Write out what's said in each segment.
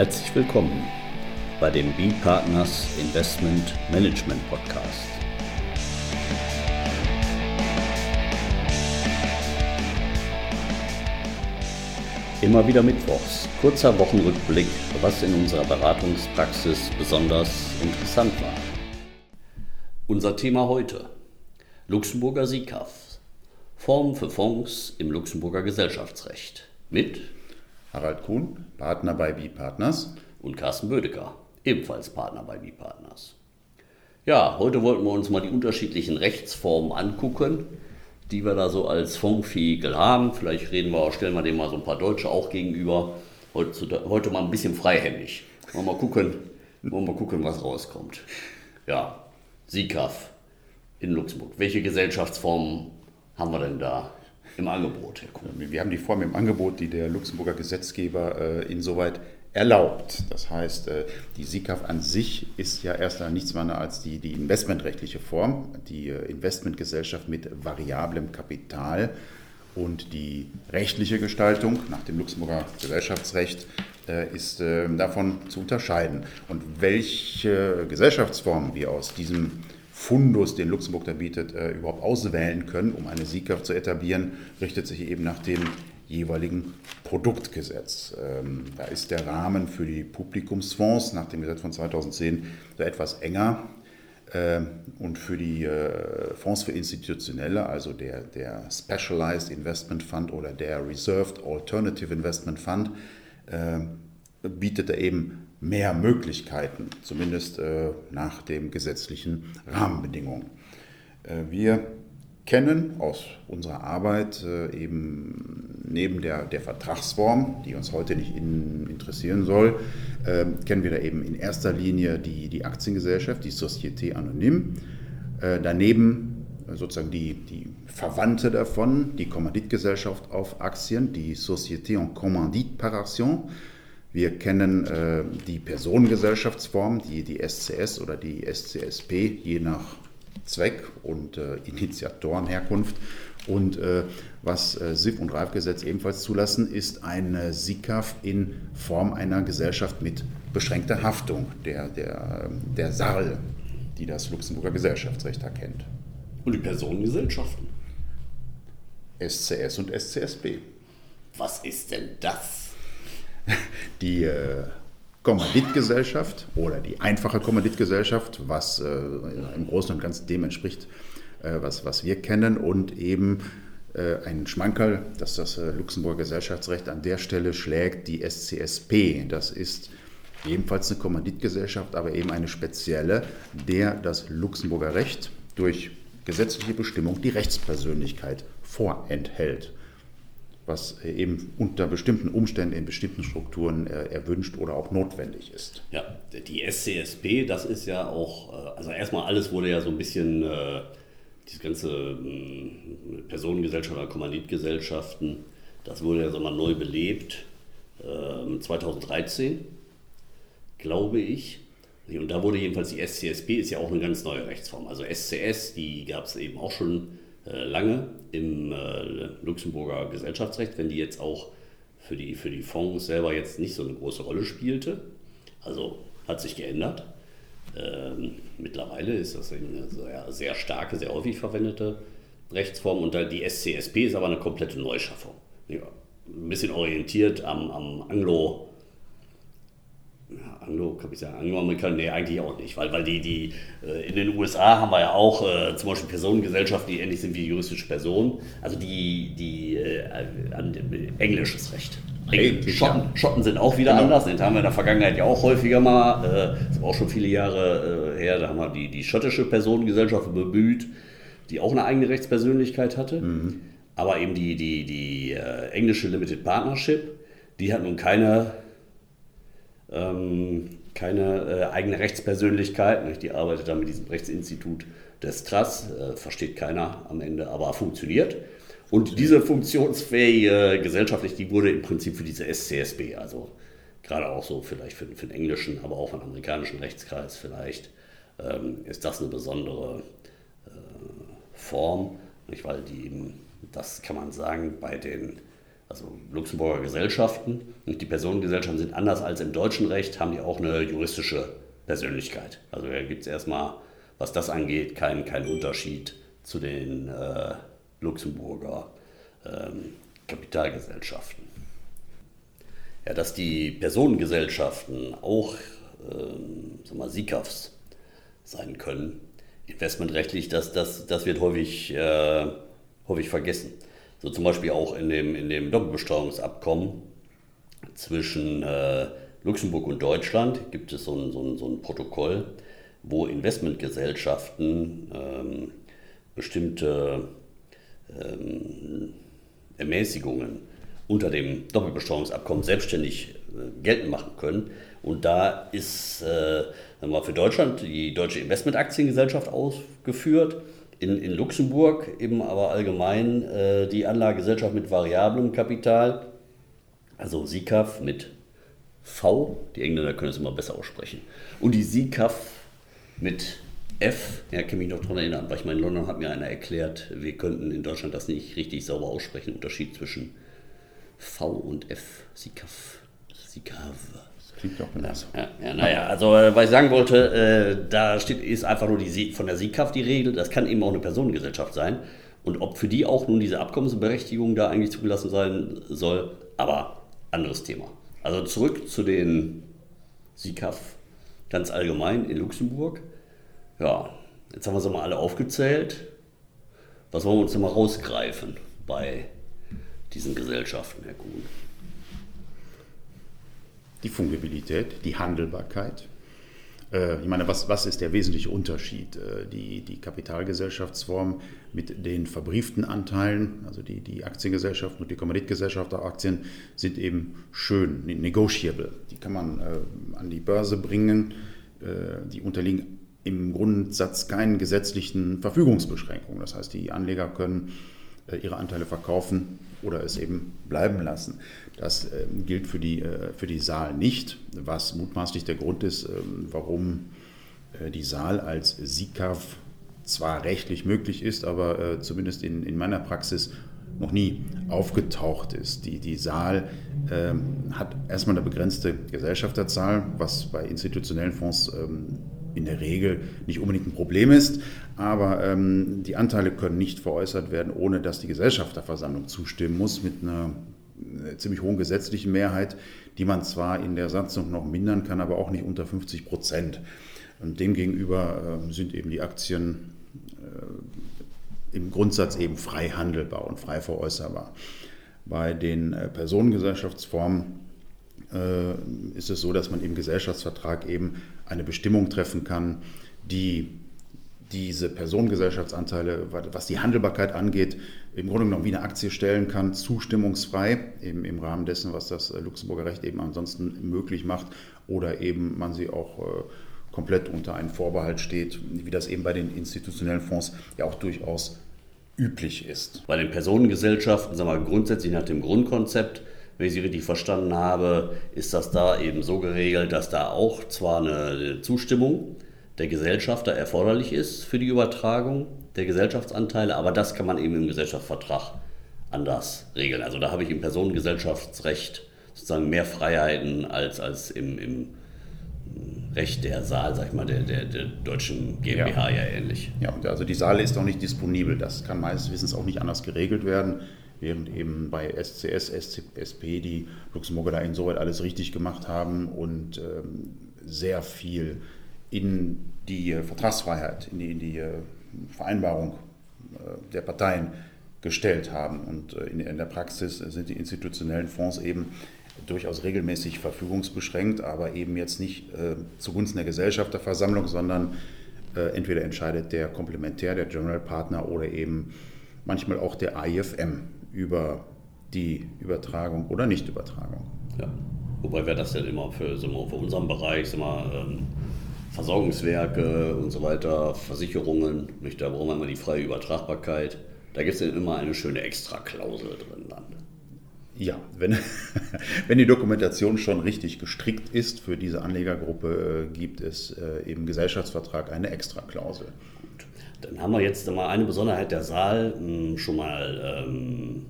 Herzlich willkommen bei dem B-Partners Investment Management Podcast. Immer wieder Mittwochs, kurzer Wochenrückblick, was in unserer Beratungspraxis besonders interessant war. Unser Thema heute: Luxemburger SICAF, Form für Fonds im Luxemburger Gesellschaftsrecht mit Harald Kuhn, Partner bei B-Partners. Und Carsten Bödecker, ebenfalls Partner bei B-Partners. Ja, heute wollten wir uns mal die unterschiedlichen Rechtsformen angucken, die wir da so als Fondsvehikel haben. Vielleicht reden wir, stellen wir dem mal so ein paar Deutsche auch gegenüber. Heute, heute mal ein bisschen freihändig. Wollen wir mal gucken, wollen mal gucken, was rauskommt. Ja, SICAF in Luxemburg. Welche Gesellschaftsformen haben wir denn da im Angebot. Wir haben die Form im Angebot, die der Luxemburger Gesetzgeber äh, insoweit erlaubt. Das heißt, äh, die SICAF an sich ist ja erst einmal nichts weiter als die, die investmentrechtliche Form, die äh, Investmentgesellschaft mit variablem Kapital. Und die rechtliche Gestaltung nach dem Luxemburger Gesellschaftsrecht äh, ist äh, davon zu unterscheiden. Und welche Gesellschaftsform wir aus diesem Fundus, den Luxemburg da bietet, äh, überhaupt auswählen können, um eine SICAF zu etablieren, richtet sich eben nach dem jeweiligen Produktgesetz. Ähm, da ist der Rahmen für die Publikumsfonds nach dem Gesetz von 2010 da etwas enger. Äh, und für die äh, Fonds für Institutionelle, also der, der Specialized Investment Fund oder der Reserved Alternative Investment Fund, äh, bietet er eben mehr Möglichkeiten, zumindest äh, nach den gesetzlichen Rahmenbedingungen. Äh, wir kennen aus unserer Arbeit äh, eben neben der, der Vertragsform, die uns heute nicht in, interessieren soll, kennen wir da eben in erster Linie die, die Aktiengesellschaft, die Société Anonyme. Daneben sozusagen die, die Verwandte davon, die Kommanditgesellschaft auf Aktien, die Société en Commandite par Action wir kennen äh, die Personengesellschaftsform, die, die SCS oder die SCSP, je nach Zweck und äh, Initiatorenherkunft. Und äh, was äh, SIF und Reifgesetz ebenfalls zulassen, ist eine SICAF in Form einer Gesellschaft mit beschränkter Haftung, der, der, der SARL, die das Luxemburger Gesellschaftsrecht erkennt. Und die Personengesellschaften? SCS und SCSP. Was ist denn das? die äh, Kommanditgesellschaft oder die einfache Kommanditgesellschaft, was äh, im Großen und Ganzen dem entspricht, äh, was, was wir kennen und eben äh, ein Schmankerl, dass das äh, Luxemburger Gesellschaftsrecht an der Stelle schlägt, die SCSP. Das ist ebenfalls eine Kommanditgesellschaft, aber eben eine spezielle, der das Luxemburger Recht durch gesetzliche Bestimmung die Rechtspersönlichkeit vorenthält was eben unter bestimmten Umständen in bestimmten Strukturen äh, erwünscht oder auch notwendig ist. Ja, die SCSP, das ist ja auch, äh, also erstmal alles wurde ja so ein bisschen, äh, diese ganze äh, Personengesellschaft oder Kommanditgesellschaften, das wurde ja so mal neu belebt, äh, 2013, glaube ich. Und da wurde jedenfalls die SCSP, ist ja auch eine ganz neue Rechtsform. Also SCS, die gab es eben auch schon äh, lange im äh, Luxemburger Gesellschaftsrecht, wenn die jetzt auch für die, für die Fonds selber jetzt nicht so eine große Rolle spielte. Also hat sich geändert. Ähm, mittlerweile ist das eine sehr, sehr, starke, sehr häufig verwendete Rechtsform und die SCSP ist aber eine komplette Neuschaffung. Ja, ein bisschen orientiert am, am Anglo- Anglo, kann ich sagen, Angloamerikaner, nee, eigentlich auch nicht, weil, weil die, die äh, in den USA haben wir ja auch äh, zum Beispiel Personengesellschaften, die ähnlich sind wie juristische Personen, also die, die äh, an englisches Recht. Eigentlich, Schotten, ja. Schotten sind auch wieder genau. anders, den haben wir in der Vergangenheit ja auch häufiger mal, äh, das ist auch schon viele Jahre äh, her, da haben wir die, die schottische Personengesellschaft bemüht, die auch eine eigene Rechtspersönlichkeit hatte, mhm. aber eben die, die, die äh, englische Limited Partnership, die hat nun keine ähm, keine äh, eigene Rechtspersönlichkeit. Nicht? Die arbeitet da mit diesem Rechtsinstitut des TRAS, äh, versteht keiner am Ende, aber funktioniert. Und diese funktionsfähige gesellschaftlich, die wurde im Prinzip für diese SCSB, also gerade auch so vielleicht für, für den englischen, aber auch für den amerikanischen Rechtskreis vielleicht, ähm, ist das eine besondere äh, Form, nicht? weil die eben, das kann man sagen, bei den also Luxemburger Gesellschaften. Und die Personengesellschaften sind anders als im deutschen Recht, haben die auch eine juristische Persönlichkeit. Also da gibt es erstmal, was das angeht, keinen kein Unterschied zu den äh, Luxemburger ähm, Kapitalgesellschaften. Ja, dass die Personengesellschaften auch ähm, SICAFs sein können, investmentrechtlich, das, das, das wird häufig, äh, häufig vergessen. So zum Beispiel auch in dem, in dem Doppelbesteuerungsabkommen zwischen äh, Luxemburg und Deutschland gibt es so ein, so ein, so ein Protokoll, wo Investmentgesellschaften ähm, bestimmte ähm, Ermäßigungen unter dem Doppelbesteuerungsabkommen selbstständig äh, geltend machen können. Und da ist äh, für Deutschland die Deutsche Investmentaktiengesellschaft ausgeführt, in, in Luxemburg eben aber allgemein äh, die Anlagegesellschaft mit variablem Kapital, also SICAF mit V, die Engländer können es immer besser aussprechen, und die SICAF mit F, ja, kann mich noch daran erinnern, weil ich meine, in London hat mir einer erklärt, wir könnten in Deutschland das nicht richtig sauber aussprechen, Unterschied zwischen V und F, SICAF, SICAV. Klingt doch genauso. Ja, ja, naja, also äh, was ich sagen wollte, äh, da steht, ist einfach nur die, von der SICAF die Regel, das kann eben auch eine Personengesellschaft sein. Und ob für die auch nun diese Abkommensberechtigung da eigentlich zugelassen sein soll, aber anderes Thema. Also zurück zu den SICAF ganz allgemein in Luxemburg. Ja, jetzt haben wir sie mal alle aufgezählt. Was wollen wir uns denn mal rausgreifen bei diesen Gesellschaften, Herr Kuhn? Die Fungibilität, die Handelbarkeit. Äh, ich meine, was, was ist der wesentliche Unterschied? Äh, die, die Kapitalgesellschaftsform mit den verbrieften Anteilen, also die, die Aktiengesellschaften und die Kommanditgesellschafteraktien, sind eben schön, negotiable. Die kann man äh, an die Börse bringen, die unterliegen im Grundsatz keinen gesetzlichen Verfügungsbeschränkungen. Das heißt, die Anleger können ihre Anteile verkaufen oder es eben bleiben lassen. Das äh, gilt für die, äh, für die Saal nicht, was mutmaßlich der Grund ist, äh, warum äh, die Saal als SICAV zwar rechtlich möglich ist, aber äh, zumindest in, in meiner Praxis noch nie aufgetaucht ist. Die, die Saal ähm, hat erstmal eine begrenzte Gesellschafterzahl, was bei institutionellen Fonds ähm, in der Regel nicht unbedingt ein Problem ist, aber ähm, die Anteile können nicht veräußert werden, ohne dass die Gesellschafterversammlung zustimmen muss mit einer, einer ziemlich hohen gesetzlichen Mehrheit, die man zwar in der Satzung noch mindern kann, aber auch nicht unter 50 Prozent. Und demgegenüber äh, sind eben die Aktien äh, im Grundsatz eben frei handelbar und frei veräußerbar. Bei den äh, Personengesellschaftsformen äh, ist es so, dass man im Gesellschaftsvertrag eben eine Bestimmung treffen kann, die diese Personengesellschaftsanteile, was die Handelbarkeit angeht, im Grunde genommen wie eine Aktie stellen kann, zustimmungsfrei, eben im Rahmen dessen, was das Luxemburger Recht eben ansonsten möglich macht, oder eben man sie auch äh, komplett unter einen Vorbehalt steht, wie das eben bei den institutionellen Fonds ja auch durchaus üblich ist. Bei den Personengesellschaften, sagen wir mal, grundsätzlich nach dem Grundkonzept, wenn ich Sie richtig verstanden habe, ist das da eben so geregelt, dass da auch zwar eine Zustimmung der Gesellschafter erforderlich ist für die Übertragung der Gesellschaftsanteile, aber das kann man eben im Gesellschaftsvertrag anders regeln. Also da habe ich im Personengesellschaftsrecht sozusagen mehr Freiheiten als, als im, im Recht der Saal, sag ich mal, der, der, der deutschen GmbH ja. ja ähnlich. Ja, also die Saal ist auch nicht disponibel. Das kann meines Wissens auch nicht anders geregelt werden während eben bei SCS, SCSP die Luxemburger da insoweit alles richtig gemacht haben und ähm, sehr viel in die Vertragsfreiheit, in die, in die äh, Vereinbarung äh, der Parteien gestellt haben. Und äh, in, in der Praxis sind die institutionellen Fonds eben durchaus regelmäßig verfügungsbeschränkt, aber eben jetzt nicht äh, zugunsten der Gesellschafterversammlung, sondern äh, entweder entscheidet der Komplementär, der General Partner oder eben manchmal auch der AIFM über die Übertragung oder Nichtübertragung. Ja. Wobei wäre das denn immer für, sagen wir, für unseren Bereich, sagen wir, ähm, Versorgungswerke und so weiter, Versicherungen, nicht, da brauchen wir immer die freie Übertragbarkeit. Da gibt es dann immer eine schöne Extraklausel drin dann. Ja, wenn, wenn die Dokumentation schon richtig gestrickt ist für diese Anlegergruppe, äh, gibt es äh, im Gesellschaftsvertrag eine Extraklausel. Dann haben wir jetzt mal eine Besonderheit der Saal hm, schon mal ähm,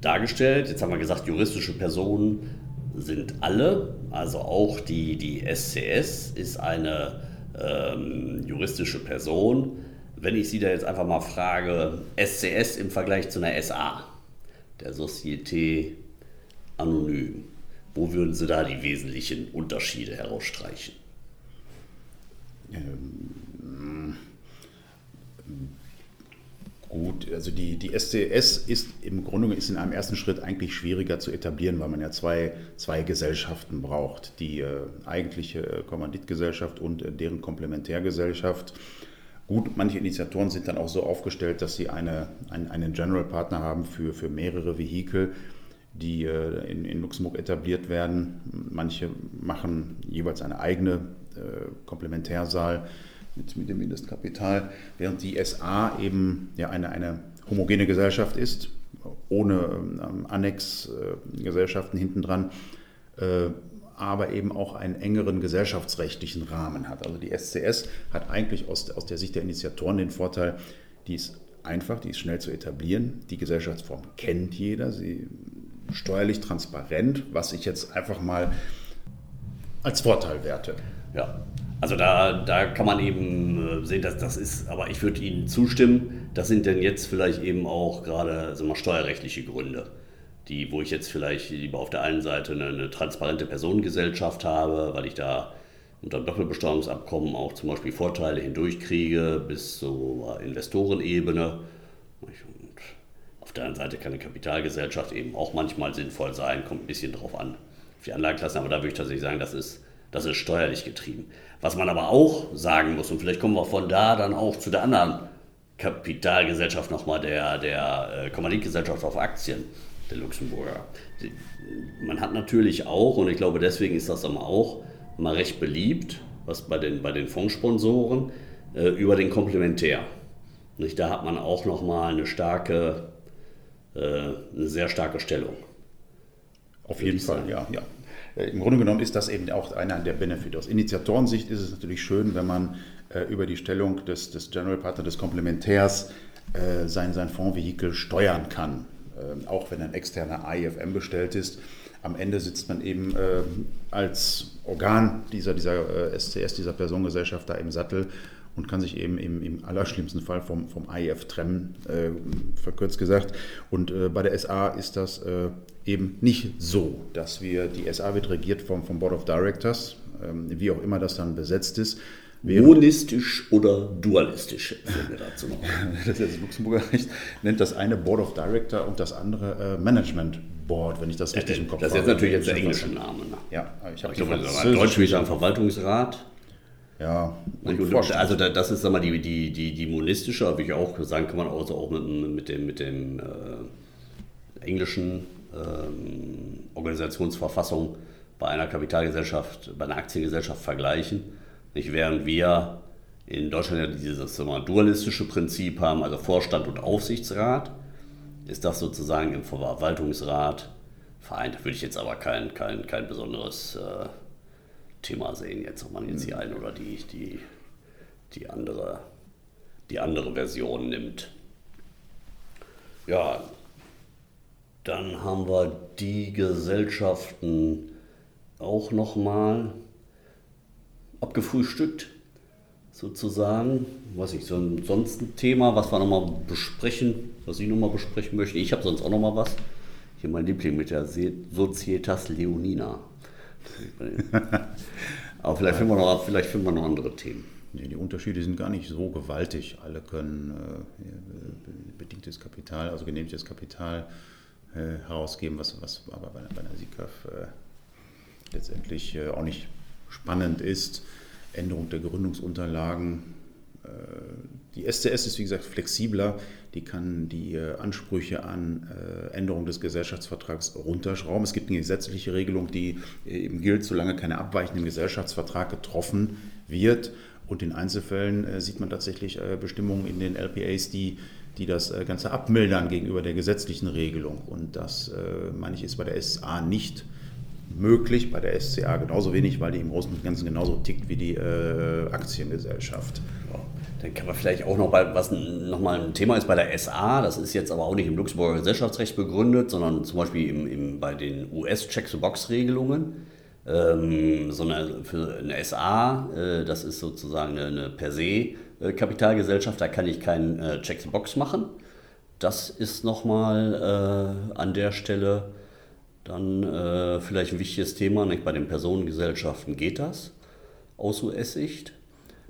dargestellt. Jetzt haben wir gesagt, juristische Personen sind alle, also auch die, die SCS ist eine ähm, juristische Person. Wenn ich Sie da jetzt einfach mal frage, SCS im Vergleich zu einer SA, der Société Anonyme, wo würden Sie da die wesentlichen Unterschiede herausstreichen? Ähm, Gut, also die, die SCS ist im Grunde ist in einem ersten Schritt eigentlich schwieriger zu etablieren, weil man ja zwei, zwei Gesellschaften braucht. Die äh, eigentliche Kommanditgesellschaft und äh, deren Komplementärgesellschaft. Gut, manche Initiatoren sind dann auch so aufgestellt, dass sie eine, ein, einen General Partner haben für, für mehrere Vehikel, die äh, in, in Luxemburg etabliert werden. Manche machen jeweils eine eigene äh, Komplementärsaal mit, mit dem Mindestkapital, während die SA eben ja eine, eine homogene Gesellschaft ist, ohne ähm, Annexgesellschaften äh, hintendran, äh, aber eben auch einen engeren gesellschaftsrechtlichen Rahmen hat. Also die SCS hat eigentlich aus, aus der Sicht der Initiatoren den Vorteil, die ist einfach, die ist schnell zu etablieren, die Gesellschaftsform kennt jeder, sie steuerlich transparent, was ich jetzt einfach mal als Vorteil werte. Ja, also da, da kann man eben äh, sehen, dass das ist, aber ich würde Ihnen zustimmen, das sind denn jetzt vielleicht eben auch gerade also mal steuerrechtliche Gründe, die, wo ich jetzt vielleicht lieber auf der einen Seite eine, eine transparente Personengesellschaft habe, weil ich da unter dem Doppelbesteuerungsabkommen auch zum Beispiel Vorteile hindurchkriege bis zur Investorenebene. Auf der anderen Seite kann eine Kapitalgesellschaft eben auch manchmal sinnvoll sein, kommt ein bisschen drauf an, auf die Anlageklassen, aber da würde ich tatsächlich sagen, das ist das ist steuerlich getrieben. Was man aber auch sagen muss, und vielleicht kommen wir von da dann auch zu der anderen Kapitalgesellschaft nochmal, der, der äh, Kommanditgesellschaft auf Aktien, der Luxemburger. Man hat natürlich auch, und ich glaube deswegen ist das dann auch mal recht beliebt, was bei den, bei den Fondssponsoren, äh, über den Komplementär. Nicht? Da hat man auch nochmal eine starke, eine sehr starke Stellung. Auf jeden Fall, ja, ja. Äh, Im Grunde genommen ist das eben auch einer der Benefits. Aus Initiatorensicht ist es natürlich schön, wenn man äh, über die Stellung des, des General Partner, des Komplementärs, äh, sein, sein Fondsvehikel steuern kann. Ähm, auch wenn ein externer AIFM bestellt ist. Am Ende sitzt man eben als Organ dieser, dieser SCS, dieser Personengesellschaft da im Sattel und kann sich eben im, im allerschlimmsten Fall vom, vom AIF trennen, äh, verkürzt gesagt. Und äh, bei der SA ist das äh, eben nicht so, dass wir, die SA wird regiert vom, vom Board of Directors, ähm, wie auch immer das dann besetzt ist. Monistisch oder dualistisch, wir dazu noch. das ist Luxemburger Recht, nennt das eine Board of Director und das andere äh, Management Board, wenn ich das richtig im Kopf habe. Das ist jetzt natürlich jetzt der englische Name. Ne? Ja, ich habe glaube, Deutsch ich sagen Verwaltungsrat. Ja, und, und, also das ist sag mal, die, die, die, die monistische, habe ich auch sagen, kann man also auch mit, mit dem, mit dem äh, englischen ähm, Organisationsverfassung bei einer Kapitalgesellschaft, bei einer Aktiengesellschaft vergleichen. Nicht, während wir in Deutschland ja dieses mal, dualistische Prinzip haben, also Vorstand und Aufsichtsrat, ist das sozusagen im Verwaltungsrat vereint. Da würde ich jetzt aber kein, kein, kein besonderes äh, Thema sehen, jetzt ob man jetzt die mhm. eine oder die, die, die, andere, die andere Version nimmt. Ja, dann haben wir die Gesellschaften auch nochmal abgefrühstückt, sozusagen. Was ich sonst ein Thema, was wir nochmal besprechen, was ich nochmal besprechen möchte. Ich habe sonst auch nochmal was. Hier mein Liebling mit der Societas Leonina. Aber vielleicht finden, wir noch, vielleicht finden wir noch andere Themen. Nee, die Unterschiede sind gar nicht so gewaltig. Alle können äh, bedingtes Kapital, also genehmigtes Kapital äh, herausgeben, was, was aber bei, bei einer SICAF äh, letztendlich äh, auch nicht spannend ist. Änderung der Gründungsunterlagen. Äh, die SCS ist wie gesagt flexibler die kann die äh, Ansprüche an äh, Änderung des Gesellschaftsvertrags runterschrauben. Es gibt eine gesetzliche Regelung, die äh, eben gilt, solange keine Abweichung im Gesellschaftsvertrag getroffen wird. Und in Einzelfällen sieht man tatsächlich Bestimmungen in den LPAs, die, die das Ganze abmildern gegenüber der gesetzlichen Regelung. Und das, meine ich, ist bei der SA nicht möglich, bei der SCA genauso wenig, weil die im Großen und Ganzen genauso tickt wie die Aktiengesellschaft. Ja Dann kann man vielleicht auch noch bei, was nochmal ein Thema ist bei der SA, das ist jetzt aber auch nicht im Luxemburger Gesellschaftsrecht begründet, sondern zum Beispiel im, im, bei den US-Check-the-Box-Regelungen, ähm, sondern für eine SA, äh, das ist sozusagen eine, eine per se äh, Kapitalgesellschaft, da kann ich keinen äh, Check-the-Box machen. Das ist nochmal äh, an der Stelle dann äh, vielleicht ein wichtiges Thema. Nicht? Bei den Personengesellschaften geht das aus US-Sicht.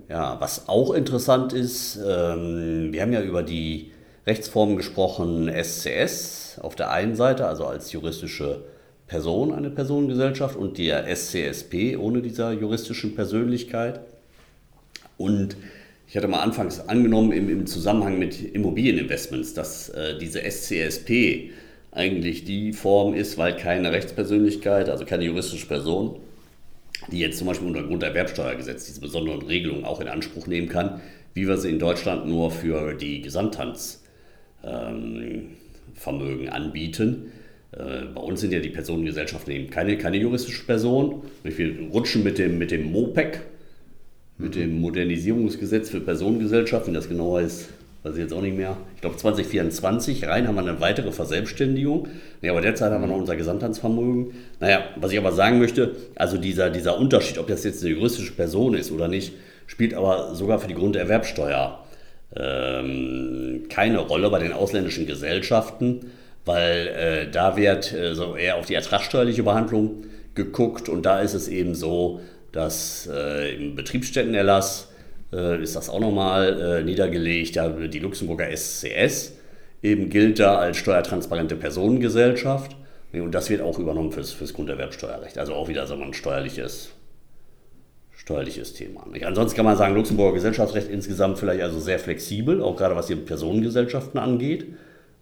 Ja, was auch interessant ist, ähm, wir haben ja über die Rechtsform gesprochen, SCS auf der einen Seite, also als juristische Person eine Personengesellschaft und der SCSP ohne dieser juristischen Persönlichkeit. Und ich hatte mal anfangs angenommen im, im Zusammenhang mit Immobilieninvestments, dass äh, diese SCSP eigentlich die Form ist, weil keine Rechtspersönlichkeit, also keine juristische Person, die jetzt zum Beispiel unter Grunderwerbsteuergesetz diese besonderen Regelungen auch in Anspruch nehmen kann, wie wir sie in Deutschland nur für die Gesamthandsvermögen ähm, anbieten. Äh, bei uns sind ja die Personengesellschaften eben keine, keine juristische Person. Wir rutschen mit dem, mit dem MOPEC, mit dem Modernisierungsgesetz für Personengesellschaften, das genauer ist, weiß ich jetzt auch nicht mehr. Ich glaube 2024 rein haben wir eine weitere Verselbstständigung. Ja, aber derzeit haben wir noch unser Gesamthandsvermögen. Naja, was ich aber sagen möchte, also dieser, dieser Unterschied, ob das jetzt eine juristische Person ist oder nicht, spielt aber sogar für die Grunderwerbsteuer ähm, keine Rolle bei den ausländischen Gesellschaften, weil äh, da wird äh, so eher auf die ertragssteuerliche Behandlung geguckt und da ist es eben so, dass äh, im Betriebsstättenerlass äh, ist das auch nochmal äh, niedergelegt. Ja, die Luxemburger SCS eben gilt da als steuertransparente Personengesellschaft. Und das wird auch übernommen fürs, fürs Grunderwerbsteuerrecht. Also auch wieder so ein steuerliches, steuerliches Thema. Ansonsten kann man sagen, Luxemburger Gesellschaftsrecht insgesamt vielleicht also sehr flexibel, auch gerade was die Personengesellschaften angeht.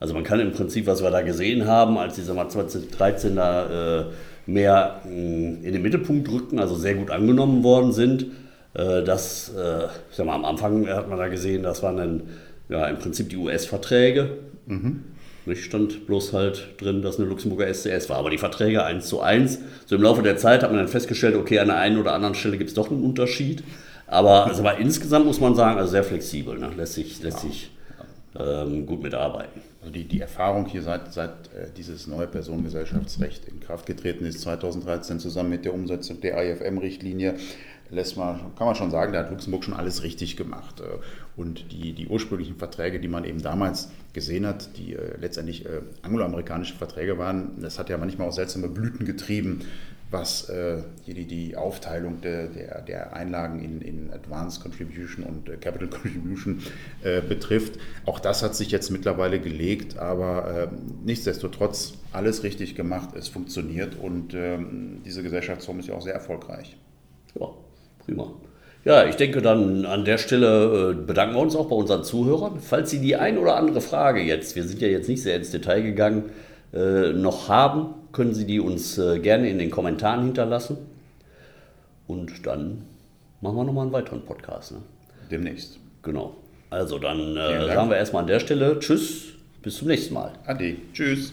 Also man kann im Prinzip, was wir da gesehen haben, als die 2013 da äh, mehr mh, mm, in den Mittelpunkt rückten, also sehr gut angenommen worden sind, das, äh, ich sag mal, am Anfang hat man da gesehen, das waren dann ja, im Prinzip die US-Verträge. Mhm. Nicht stand bloß halt drin, dass eine Luxemburger SCS war. Aber die Verträge eins zu eins. So im Laufe der Zeit hat man dann festgestellt, okay, an der einen oder anderen Stelle gibt es doch einen Unterschied. Aber, also, aber insgesamt muss man sagen, also sehr flexibel, ne? lässt sich, lässt ja. sich ähm, gut mitarbeiten. Also die, die Erfahrung hier seit, seit äh, dieses neue Personengesellschaftsrecht in Kraft getreten ist, 2013 zusammen mit der Umsetzung der IFM-Richtlinie, lässt man, kann man schon sagen, da hat Luxemburg schon alles richtig gemacht. Äh, und die, die ursprünglichen Verträge, die man eben damals gesehen hat, die äh, letztendlich äh, angloamerikanische Verträge waren, das hat ja manchmal auch seltsame Blüten getrieben, was die, die Aufteilung der, der, Einlagen in, in Advanced Contribution und Capital Contribution betrifft. Auch das hat sich jetzt mittlerweile gelegt, aber nichtsdestotrotz alles richtig gemacht, es funktioniert und ähm, diese Gesellschaftsform ist ja auch sehr erfolgreich. Ja. Prima. Ja, ich denke dann an der Stelle äh, bedanken wir uns auch bei unseren Zuhörern. Falls Sie die ein oder andere Frage jetzt, wir sind ja jetzt nicht sehr ins Detail gegangen, äh, noch haben, können Sie die uns äh, gerne in den Kommentaren hinterlassen. Und dann machen wir nochmal einen weiteren Podcast. Ne? Demnächst. Genau. Also dann äh, sagen wir erstmal an der Stelle Tschüss, bis zum nächsten Mal. Ade. Tschüss.